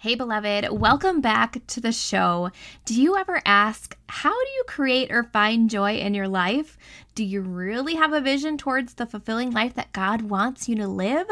Hey, beloved, welcome back to the show. Do you ever ask, how do you create or find joy in your life? Do you really have a vision towards the fulfilling life that God wants you to live?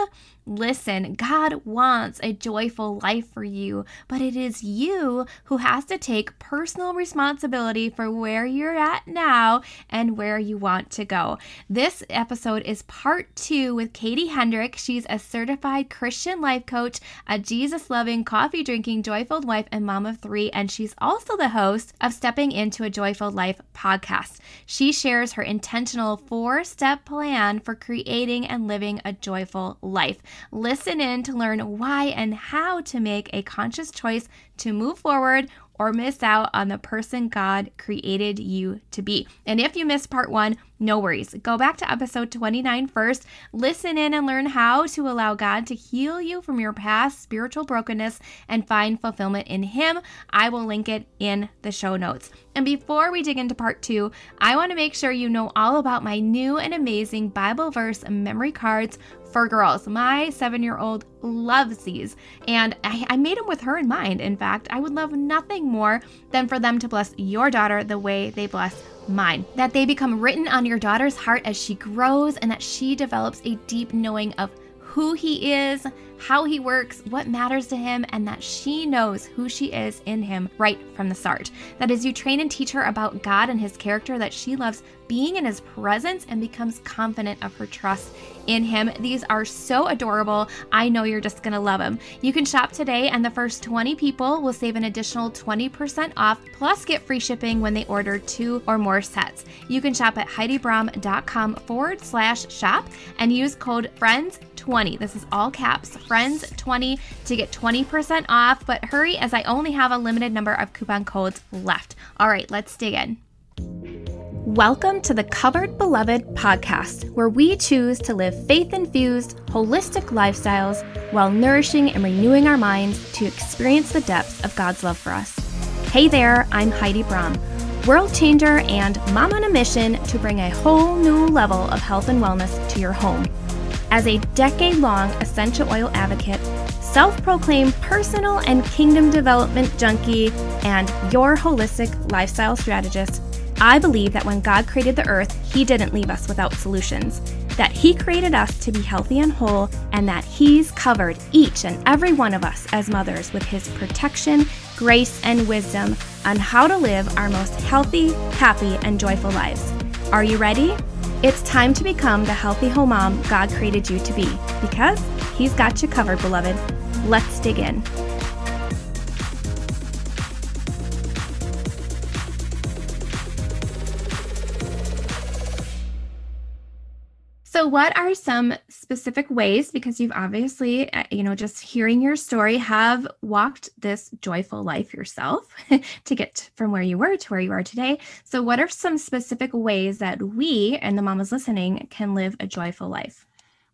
Listen, God wants a joyful life for you, but it is you who has to take personal responsibility for where you're at now and where you want to go. This episode is part two with Katie Hendrick. She's a certified Christian life coach, a Jesus loving, coffee drinking, joyful wife, and mom of three, and she's also the host of Stepping into a Joyful Life podcast. She shares her intentional four step plan for creating and living a joyful life. Listen in to learn why and how to make a conscious choice to move forward or miss out on the person God created you to be. And if you missed part one, no worries. Go back to episode 29 first, listen in and learn how to allow God to heal you from your past spiritual brokenness and find fulfillment in Him. I will link it in the show notes. And before we dig into part two, I want to make sure you know all about my new and amazing Bible verse memory cards for girls. My seven year old loves these, and I, I, made them with her in mind. In fact, I would love nothing more than for them to bless your daughter the way they bless mine. That they become written on your daughter's heart as she grows and that she develops a deep knowing of who he is, how he works, what matters to him, and that she knows who she is in him right from the start. That as you train and teach her about God and his character, that she loves being in his presence and becomes confident of her trust in him. These are so adorable. I know you're just going to love them. You can shop today, and the first 20 people will save an additional 20% off, plus get free shipping when they order two or more sets. You can shop at HeidiBrom.com forward slash shop and use code FRIENDS20. This is all caps friends20 to get 20% off, but hurry as I only have a limited number of coupon codes left. All right, let's dig in. Welcome to the Covered Beloved podcast, where we choose to live faith infused, holistic lifestyles while nourishing and renewing our minds to experience the depths of God's love for us. Hey there, I'm Heidi Brom, world changer and mom on a mission to bring a whole new level of health and wellness to your home. As a decade long essential oil advocate, self proclaimed personal and kingdom development junkie, and your holistic lifestyle strategist, I believe that when God created the earth, He didn't leave us without solutions. That He created us to be healthy and whole, and that He's covered each and every one of us as mothers with His protection, grace, and wisdom on how to live our most healthy, happy, and joyful lives. Are you ready? It's time to become the healthy home mom God created you to be because He's got you covered, beloved. Let's dig in. So, what are some specific ways, because you've obviously, uh, you know, just hearing your story, have walked this joyful life yourself to get from where you were to where you are today? So, what are some specific ways that we and the mamas listening can live a joyful life?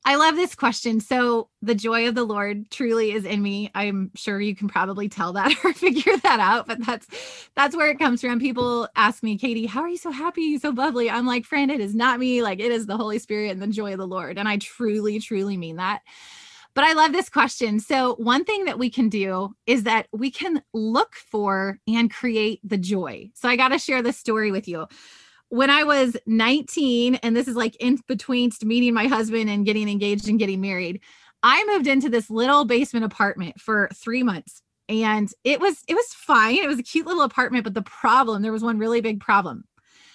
I love this question. So, the joy of the Lord truly is in me. I'm sure you can probably tell that or figure that out, but that's that's where it comes from. People ask me, "Katie, how are you so happy, so bubbly?" I'm like, "Friend, it is not me. Like it is the Holy Spirit and the joy of the Lord." And I truly truly mean that. But I love this question. So, one thing that we can do is that we can look for and create the joy. So, I got to share this story with you when I was 19, and this is like in between meeting my husband and getting engaged and getting married, I moved into this little basement apartment for three months. And it was it was fine. It was a cute little apartment, but the problem, there was one really big problem.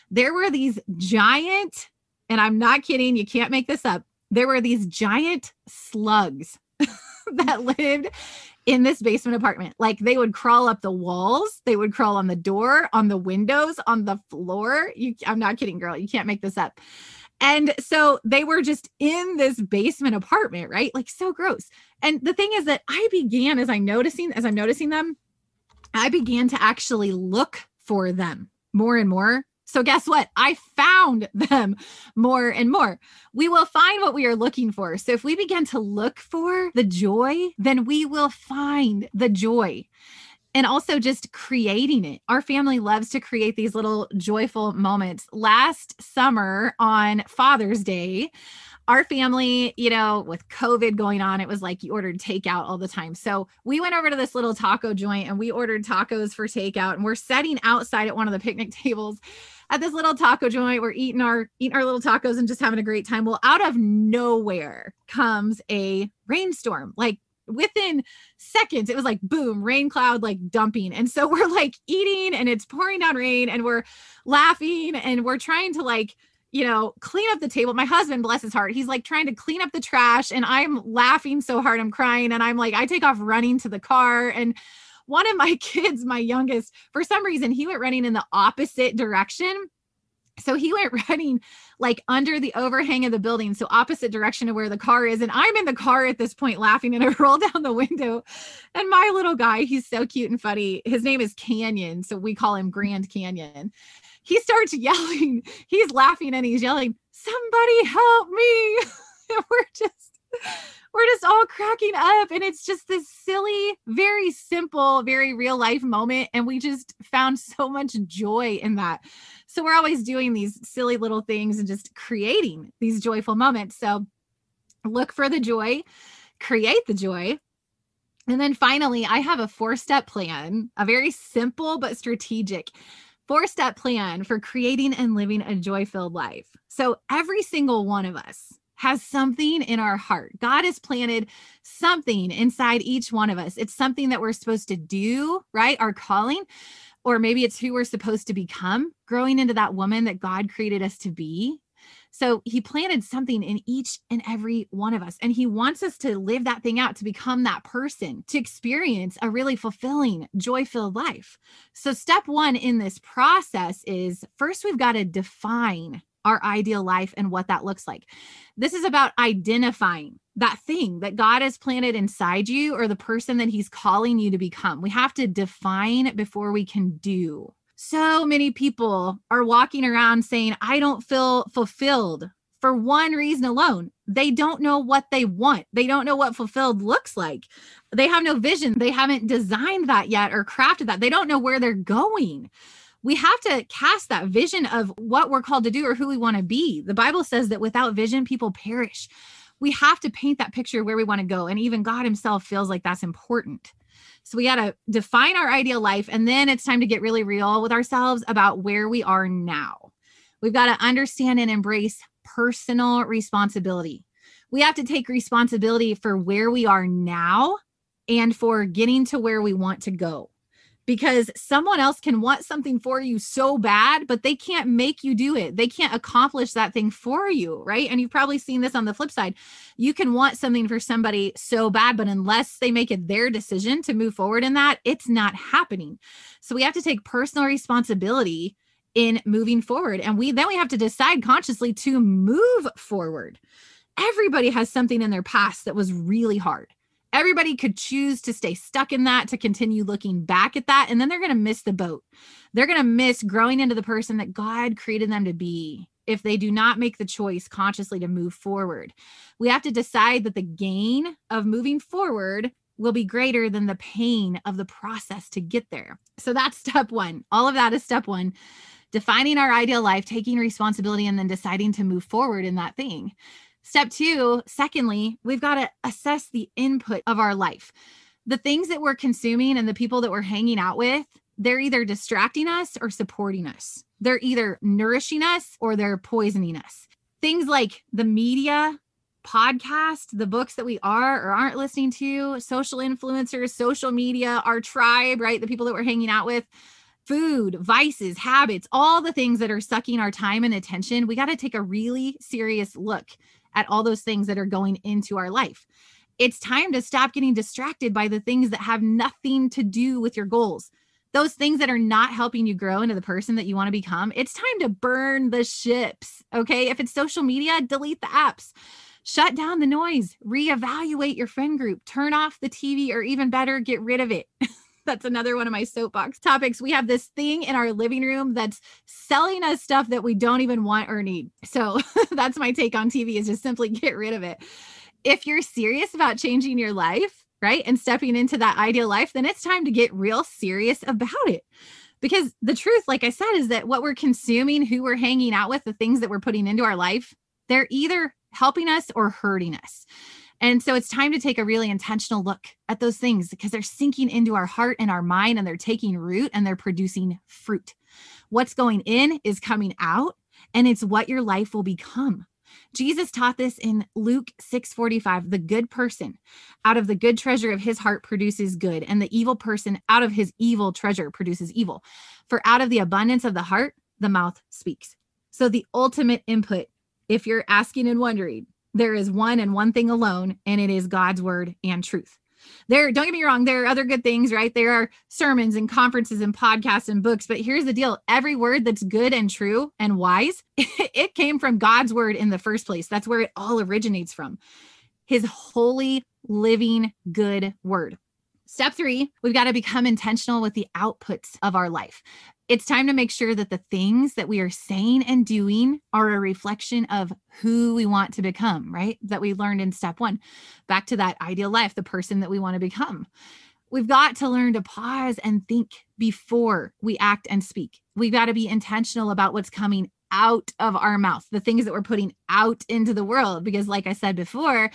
There were these giant, and I'm not kidding, you can't make this up. There were these giant slugs that lived in this basement apartment. Like they would crawl up the walls, they would crawl on the door, on the windows, on the floor. You I'm not kidding, girl. You can't make this up. And so they were just in this basement apartment, right? Like so gross. And the thing is that I began as I noticing as I'm noticing them, I began to actually look for them more and more so, guess what? I found them more and more. We will find what we are looking for. So, if we begin to look for the joy, then we will find the joy. And also just creating it. Our family loves to create these little joyful moments. Last summer on Father's Day, our family, you know, with COVID going on, it was like you ordered takeout all the time. So we went over to this little taco joint and we ordered tacos for takeout. And we're sitting outside at one of the picnic tables at this little taco joint. We're eating our eating our little tacos and just having a great time. Well, out of nowhere comes a rainstorm. Like within seconds, it was like boom, rain cloud like dumping. And so we're like eating and it's pouring down rain and we're laughing and we're trying to like you know, clean up the table. My husband, bless his heart, he's like trying to clean up the trash, and I'm laughing so hard, I'm crying, and I'm like, I take off running to the car. And one of my kids, my youngest, for some reason, he went running in the opposite direction. So he went running like under the overhang of the building, so opposite direction of where the car is. And I'm in the car at this point laughing, and I roll down the window. And my little guy, he's so cute and funny. His name is Canyon, so we call him Grand Canyon he starts yelling. He's laughing and he's yelling, Somebody help me. we're just we're just all cracking up and it's just this silly very simple very real life moment and we just found so much joy in that. So we're always doing these silly little things and just creating these joyful moments. So look for the joy create the joy. And then finally i have a four step plan a very simple but strategic four step plan for creating and living a joy filled life. So, every single one of us has something in our heart. God has planted something inside each one of us. It's something that we're supposed to do, right? Our calling, or maybe it's who we're supposed to become, growing into that woman that God created us to be. So he planted something in each and every one of us. And he wants us to live that thing out, to become that person, to experience a really fulfilling, joy filled life. So, step one in this process is first, we've got to define our ideal life and what that looks like. This is about identifying that thing that God has planted inside you or the person that he's calling you to become. We have to define before we can do so many people are walking around saying, I don't feel fulfilled for one reason alone. They don't know what they want. They don't know what fulfilled looks like. They have no vision. They haven't designed that yet or crafted that. They don't know where they're going. We have to cast that vision of what we're called to do or who we want to be. The Bible says that without vision, people perish. We have to paint that picture where we want to go. And even God Himself feels like that's important. So we got to define our ideal life. And then it's time to get really real with ourselves about where we are now. We've got to understand and embrace personal responsibility. We have to take responsibility for where we are now and for getting to where we want to go because someone else can want something for you so bad, but they can't make you do it. They can't accomplish that thing for you, right? And you've probably seen this on the flip side. You can want something for somebody so bad, but unless they make it their decision to move forward in that, it's not happening. So we have to take personal responsibility in moving forward. And we then we have to decide consciously to move forward. Everybody has something in their past that was really hard everybody could choose to stay stuck in that to continue looking back at that and then they're going to miss the boat. They're going to miss growing into the person that god created them to be if they do not make the choice consciously to move forward. We have to decide that the gain of moving forward will be greater than the pain of the process to get there. So that's step one. All of that is step one. Defining our ideal life taking responsibility and then deciding to move forward in that thing Step two, secondly, we've got to assess the input of our life. The things that we're consuming and the people that we're hanging out with, they're either distracting us or supporting us. They're either nourishing us or they're poisoning us. Things like the media, podcast, the books that we are or aren't listening to, social influencers, social media, our tribe, right? The people that we're hanging out with, food, vices, habits, all the things that are sucking our time and attention. We got to take a really serious look at all those things that are going into our life. It's time to stop getting distracted by the things that have nothing to do with your goals. Those things that are not helping you grow into the person that you want to become. It's time to burn the ships. Okay. If it's social media, delete the apps shut down the noise, reevaluate your friend group, turn off the TV, or even better, get rid of it. that's another one of my soapbox topics. We have this thing in our living room that's selling us stuff that we don't even want or need. So that's my take on TV is just simply get rid of it. If you're serious about changing your life, right, and stepping into that ideal life, then it's time to get real serious about it. Because the truth, like I said, is that what we're consuming, who we're hanging out with, the things that we're putting into our life, they're either helping us or hurting us. And so it's time to take a really intentional look at those things because they're sinking into our heart and our mind and they're taking root and they're producing fruit. What's going in is coming out and it's what your life will become. Jesus taught this in Luke 6:45, the good person out of the good treasure of his heart produces good and the evil person out of his evil treasure produces evil. For out of the abundance of the heart the mouth speaks. So the ultimate input if you're asking and wondering, there is one and one thing alone and it is God's word and truth. There don't get me wrong there are other good things right? There are sermons and conferences and podcasts and books but here's the deal. Every word that's good and true and wise it came from god's word in the first place. That's where it all originates from. His holy living good word Step three, we've got to become intentional with the outputs of our life it's time to make sure that the things that we are saying and doing are a reflection of who we want to become, right? That we learned in step one, back to that ideal life, the person that we want to become. We've got to learn to pause and think before we act and speak. We've got to be intentional about what's coming out of our mouth, the things that we're putting out into the world. Because, like I said before,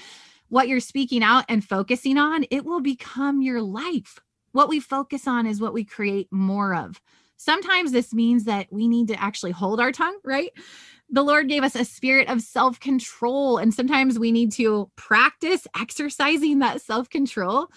what you're speaking out and focusing on, it will become your life. What we focus on is what we create more of. Sometimes this means that we need to actually hold our tongue, right? The Lord gave us a spirit of self control, and sometimes we need to practice exercising that self control.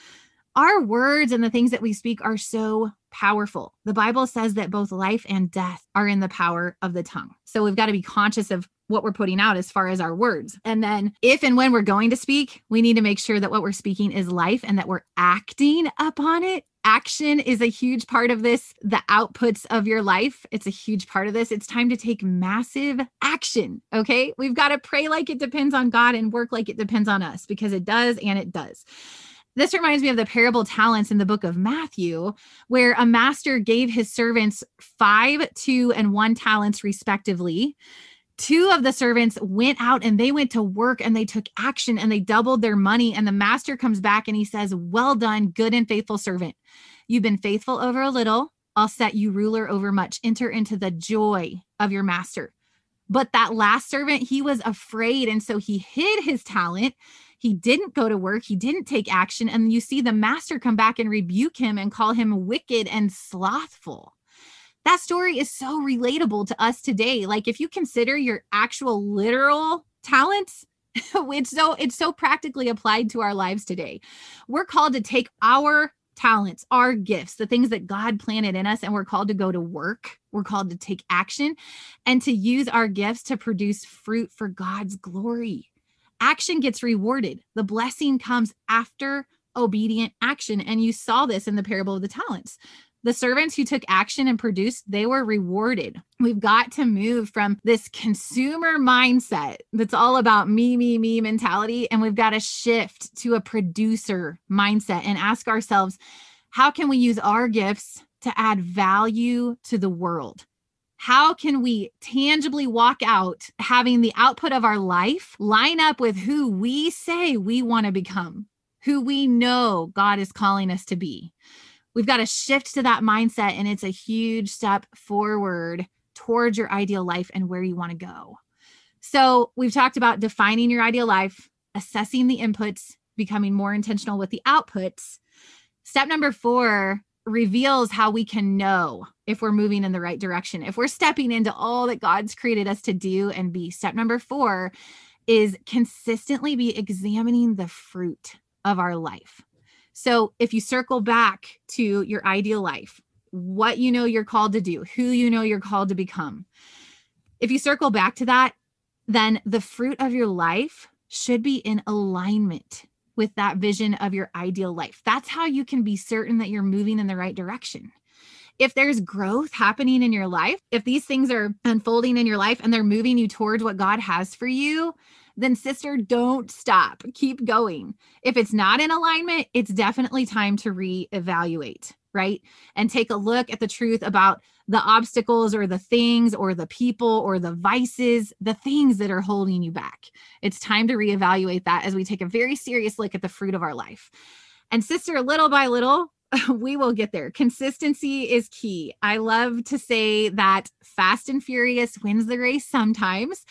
Our words and the things that we speak are so powerful. The Bible says that both life and death are in the power of the tongue. So we've got to be conscious of what we're putting out as far as our words. And then, if and when we're going to speak, we need to make sure that what we're speaking is life and that we're acting upon it action is a huge part of this. The outputs of your life, it's a huge part of this. It's time to take massive action. Okay. We've got to pray like it depends on God and work like it depends on us because it does and it does. This reminds me of the parable talents in the book of Matthew, where a master gave his servants five, two, and one talents, respectively two of the servants went out and they went to work and they took action and they doubled their money. And the master comes back and he says, Well done, good and faithful servant. You've been faithful over a little. I'll set you ruler over much. Enter into the joy of your master. But that last servant, he was afraid. And so he hid his talent. He didn't go to work. He didn't take action. And you see the master come back and rebuke him and call him wicked and slothful that story is so relatable to us today. Like if you consider your actual literal talents, it's so it's so practically applied to our lives today. We're called to take our talents, our gifts, the things that God planted in us, and we're called to go to work. We're called to take action and to use our gifts to produce fruit for God's glory. Action gets rewarded. The blessing comes after obedient action. And you saw this in the parable of the talents the servants who took action and produced, they were rewarded. We've got to move from this consumer mindset that's all about me, me, me mentality. And we've got to shift to a producer mindset and ask ourselves, how can we use our gifts to add value to the world? How can we tangibly walk out having the output of our life line up with who we say we want to become, who we know God is calling us to be? We've got to shift to that mindset and it's a huge step forward towards your ideal life and where you want to go. So we've talked about defining your ideal life assessing the inputs becoming more intentional with the outputs. Step number four reveals how we can know if we're moving in the right direction if we're stepping into all that god's created us to do and be. Step number four is consistently be examining the fruit of our life so if you circle back to your ideal life, what you know you're called to do, who you know you're called to become, if you circle back to that, then the fruit of your life should be in alignment with that vision of your ideal life. That's how you can be certain that you're moving in the right direction. If there's growth happening in your life, if these things are unfolding in your life and they're moving you towards what God has for you, then sister, don't stop. Keep going. If it's not in alignment, it's definitely time to reevaluate, right? And take a look at the truth about the obstacles or the things or the people or the vices, the things that are holding you back. It's time to reevaluate that as we take a very serious look at the fruit of our life. And sister, little by little, we will get there. Consistency is key. I love to say that fast and furious wins the race sometimes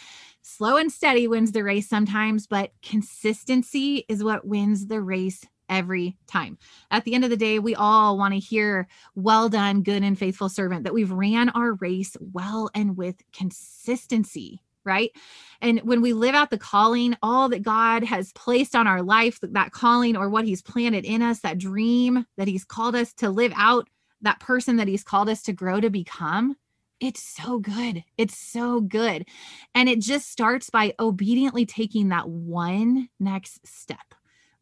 slow and steady wins the race sometimes, but consistency is what wins the race every time. At the end of the day, we all want to hear, well done, good and faithful servant, that we've ran our race well and with consistency. Right. And when we live out the calling, all that God has placed on our life, that calling or what He's planted in us, that dream that He's called us to live out, that person that He's called us to grow to become, it's so good. It's so good. And it just starts by obediently taking that one next step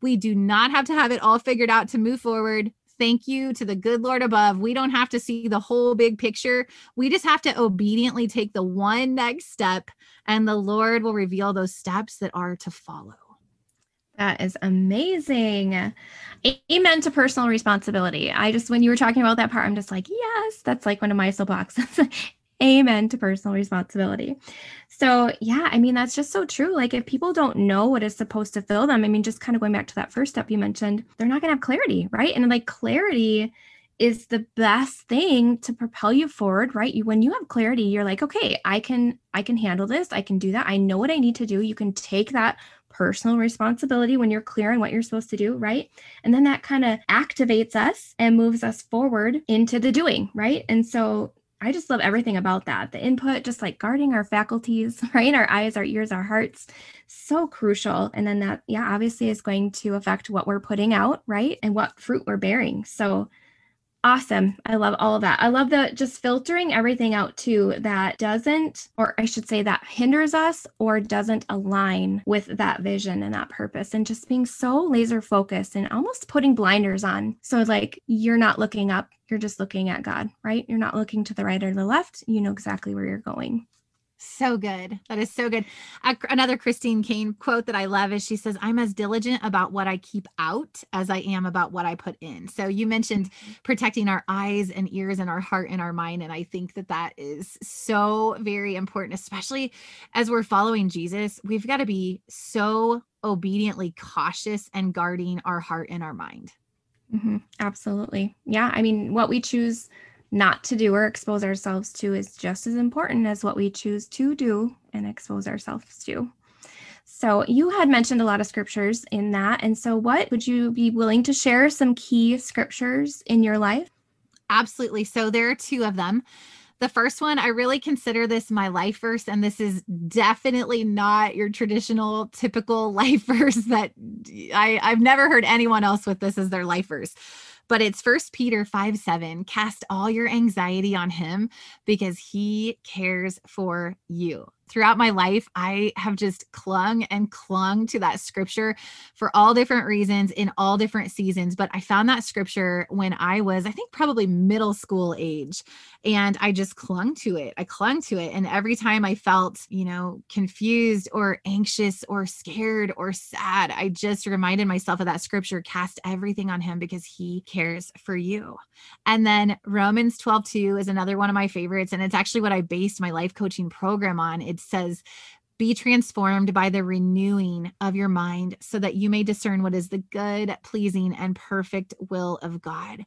we do not have to have it all figured out to move forward. Thank you to the good Lord above. We don't have to see the whole big picture. We just have to obediently take the one next step, and the Lord will reveal those steps that are to follow. That is amazing. Amen to personal responsibility. I just, when you were talking about that part, I'm just like, yes, that's like one of my soapboxes. Amen to personal responsibility. So, yeah, I mean, that's just so true. Like, if people don't know what is supposed to fill them, I mean, just kind of going back to that first step you mentioned, they're not going to have clarity, right? And like, clarity is the best thing to propel you forward right you when you have clarity you're like okay i can i can handle this i can do that i know what i need to do you can take that personal responsibility when you're clear on what you're supposed to do right and then that kind of activates us and moves us forward into the doing right and so I just love everything about that. The input, just like guarding our faculties, right? Our eyes, our ears, our hearts, so crucial. And then that, yeah, obviously is going to affect what we're putting out, right? And what fruit we're bearing. So awesome. I love all of that. I love the just filtering everything out too that doesn't, or I should say, that hinders us or doesn't align with that vision and that purpose, and just being so laser focused and almost putting blinders on. So, like, you're not looking up, you're just looking at God, right? You're not looking to the right or the left. You know exactly where you're going. So good. That is so good. Another Christine Kane quote that I love is she says, I'm as diligent about what I keep out as I am about what I put in. So you mentioned mm-hmm. protecting our eyes and ears and our heart and our mind. And I think that that is so very important, especially as we're following Jesus. We've got to be so obediently cautious and guarding our heart and our mind. Mm-hmm. Absolutely. Yeah. I mean, what we choose not to do or expose ourselves to is just as important as what we choose to do and expose ourselves to. So, you had mentioned a lot of scriptures in that. And so, what would you be willing to share some key scriptures in your life? Absolutely. So, there are two of them. The first one, I really consider this my life verse, and this is definitely not your traditional, typical life verse that I, I've never heard anyone else with this as their life verse but it's first peter 5 7 cast all your anxiety on him because he cares for you throughout my life, I have just clung and clung to that scripture for all different reasons in all different seasons. But I found that scripture when I was, I think, probably middle school age. And I just clung to it. I clung to it. And every time I felt, you know, confused or anxious or scared or sad, I just reminded myself of that scripture cast everything on him because he cares for you. And then Romans 12 2 is another one of my favorites. And it's actually what I based my life coaching program on. It's says, be transformed by the renewing of your mind so that you may discern what is the good, pleasing, and perfect will of God.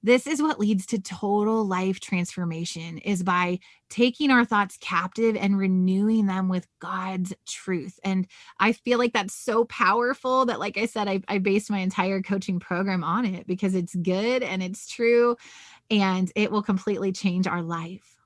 This is what leads to total life transformation is by taking our thoughts captive and renewing them with God's truth. And I feel like that's so powerful that, like I said, I, I based my entire coaching program on it because it's good and it's true and it will completely change our life.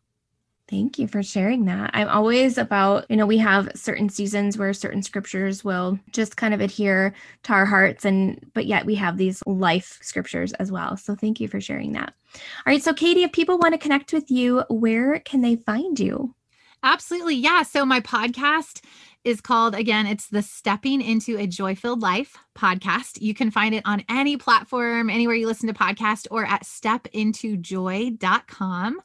Thank you for sharing that. I'm always about, you know, we have certain seasons where certain scriptures will just kind of adhere to our hearts and but yet we have these life scriptures as well. So thank you for sharing that. All right, so Katie, if people want to connect with you, where can they find you? Absolutely. Yeah, so my podcast is called again it's the stepping into a joy filled life podcast you can find it on any platform anywhere you listen to podcast or at stepintojoy.com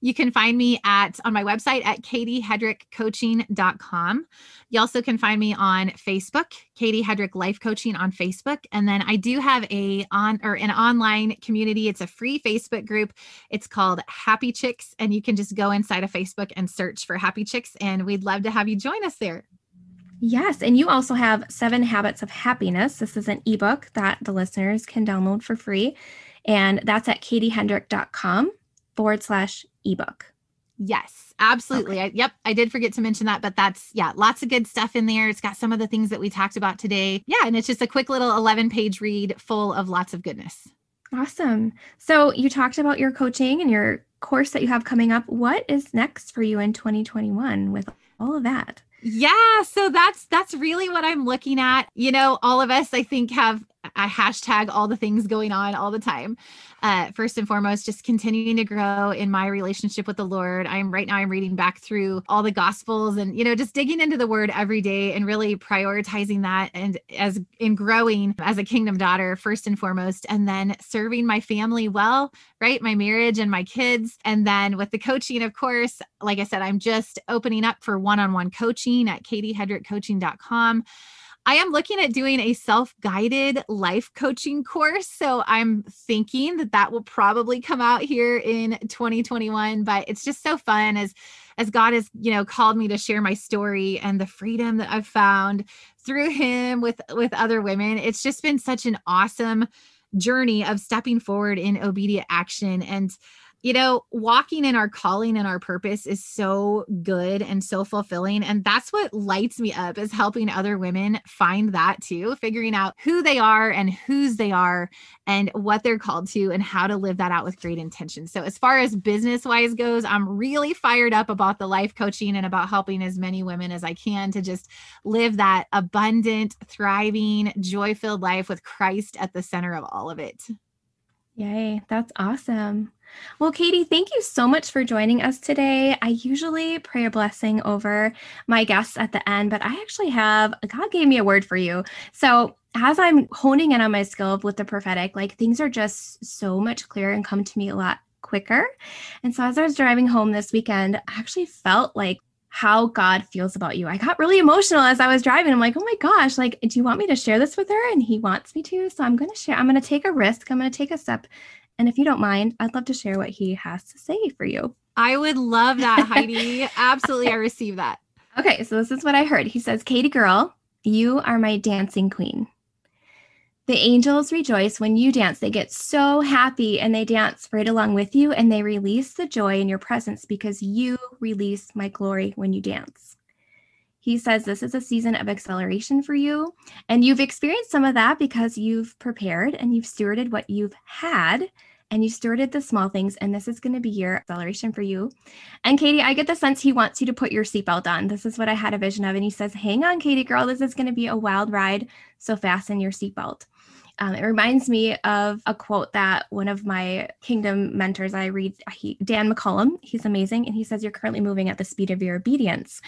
you can find me at on my website at katiehedrickcoaching.com. You also can find me on Facebook, Katie Hedrick Life Coaching on Facebook. And then I do have a on or an online community. It's a free Facebook group. It's called Happy Chicks. And you can just go inside of Facebook and search for Happy Chicks. And we'd love to have you join us there. Yes. And you also have Seven Habits of Happiness. This is an ebook that the listeners can download for free. And that's at katiehedrick.com forward slash ebook. Yes, absolutely. Okay. I, yep, I did forget to mention that, but that's, yeah, lots of good stuff in there. It's got some of the things that we talked about today. Yeah, and it's just a quick little 11 page read full of lots of goodness. Awesome. So you talked about your coaching and your course that you have coming up. What is next for you in 2021 with all of that? Yeah, so that's that's really what I'm looking at. You know, all of us I think have I hashtag all the things going on all the time. Uh, first and foremost, just continuing to grow in my relationship with the Lord. I'm right now, I'm reading back through all the gospels and, you know, just digging into the word every day and really prioritizing that and as in growing as a kingdom daughter, first and foremost, and then serving my family well, right? My marriage and my kids. And then with the coaching, of course, like I said, I'm just opening up for one on one coaching at katiehedrickcoaching.com. I am looking at doing a self guided life coaching course. So I'm thinking that that will probably come out here in 2021. But it's just so fun as as God has, you know, called me to share my story and the freedom that I've found through him with with other women. It's just been such an awesome journey of stepping forward in obedient action and you know, walking in our calling and our purpose is so good and so fulfilling. And that's what lights me up is helping other women find that too, figuring out who they are and whose they are and what they're called to and how to live that out with great intention. So, as far as business wise goes, I'm really fired up about the life coaching and about helping as many women as I can to just live that abundant, thriving, joy filled life with Christ at the center of all of it. Yay, that's awesome. Well, Katie, thank you so much for joining us today. I usually pray a blessing over my guests at the end, but I actually have, God gave me a word for you. So, as I'm honing in on my skill with the prophetic, like things are just so much clearer and come to me a lot quicker. And so, as I was driving home this weekend, I actually felt like how God feels about you. I got really emotional as I was driving. I'm like, oh my gosh, like, do you want me to share this with her? And he wants me to. So I'm going to share. I'm going to take a risk. I'm going to take a step and if you don't mind, I'd love to share what he has to say for you. I would love that, Heidi. Absolutely. I receive that. Okay. So this is what I heard. He says, Katie girl, you are my dancing queen. The angels rejoice when you dance. They get so happy and they dance right along with you and they release the joy in your presence because you release my glory when you dance. He says this is a season of acceleration for you. And you've experienced some of that because you've prepared and you've stewarded what you've had and you stewarded the small things. And this is going to be your acceleration for you. And Katie, I get the sense he wants you to put your seatbelt on. This is what I had a vision of. And he says, Hang on, Katie girl, this is going to be a wild ride. So fasten your seatbelt. Um, it reminds me of a quote that one of my kingdom mentors I read, he, Dan McCollum, he's amazing. And he says, You're currently moving at the speed of your obedience.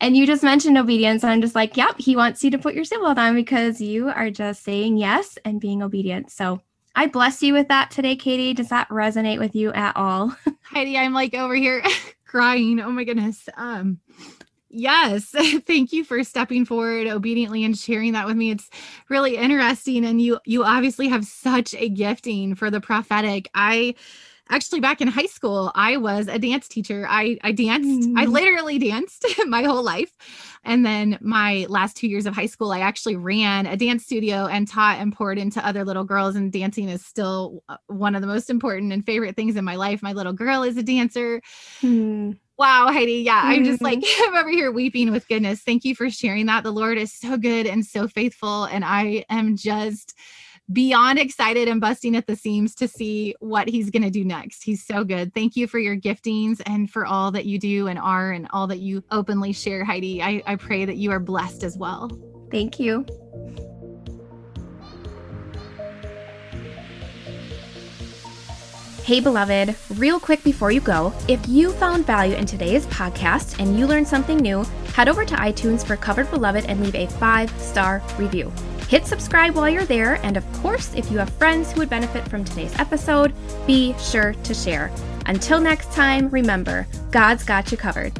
And you just mentioned obedience. And I'm just like, Yep, he wants you to put your seatbelt on because you are just saying yes and being obedient. So I bless you with that today, Katie. Does that resonate with you at all? Heidi, I'm like over here crying. Oh my goodness. Um, Yes, thank you for stepping forward obediently and sharing that with me. It's really interesting and you you obviously have such a gifting for the prophetic. I actually back in high school i was a dance teacher i i danced mm. i literally danced my whole life and then my last two years of high school i actually ran a dance studio and taught and poured into other little girls and dancing is still uh, one of the most important and favorite things in my life my little girl is a dancer mm. Wow, Heidi. Yeah. I'm just like, I'm over here weeping with goodness. Thank you for sharing that. The Lord is so good and so faithful. And I am just beyond excited and busting at the seams to see what He's going to do next. He's so good. Thank you for your giftings and for all that you do and are and all that you openly share, Heidi. I, I pray that you are blessed as well. Thank you. Hey, beloved, real quick before you go, if you found value in today's podcast and you learned something new, head over to iTunes for Covered Beloved and leave a five star review. Hit subscribe while you're there, and of course, if you have friends who would benefit from today's episode, be sure to share. Until next time, remember, God's got you covered.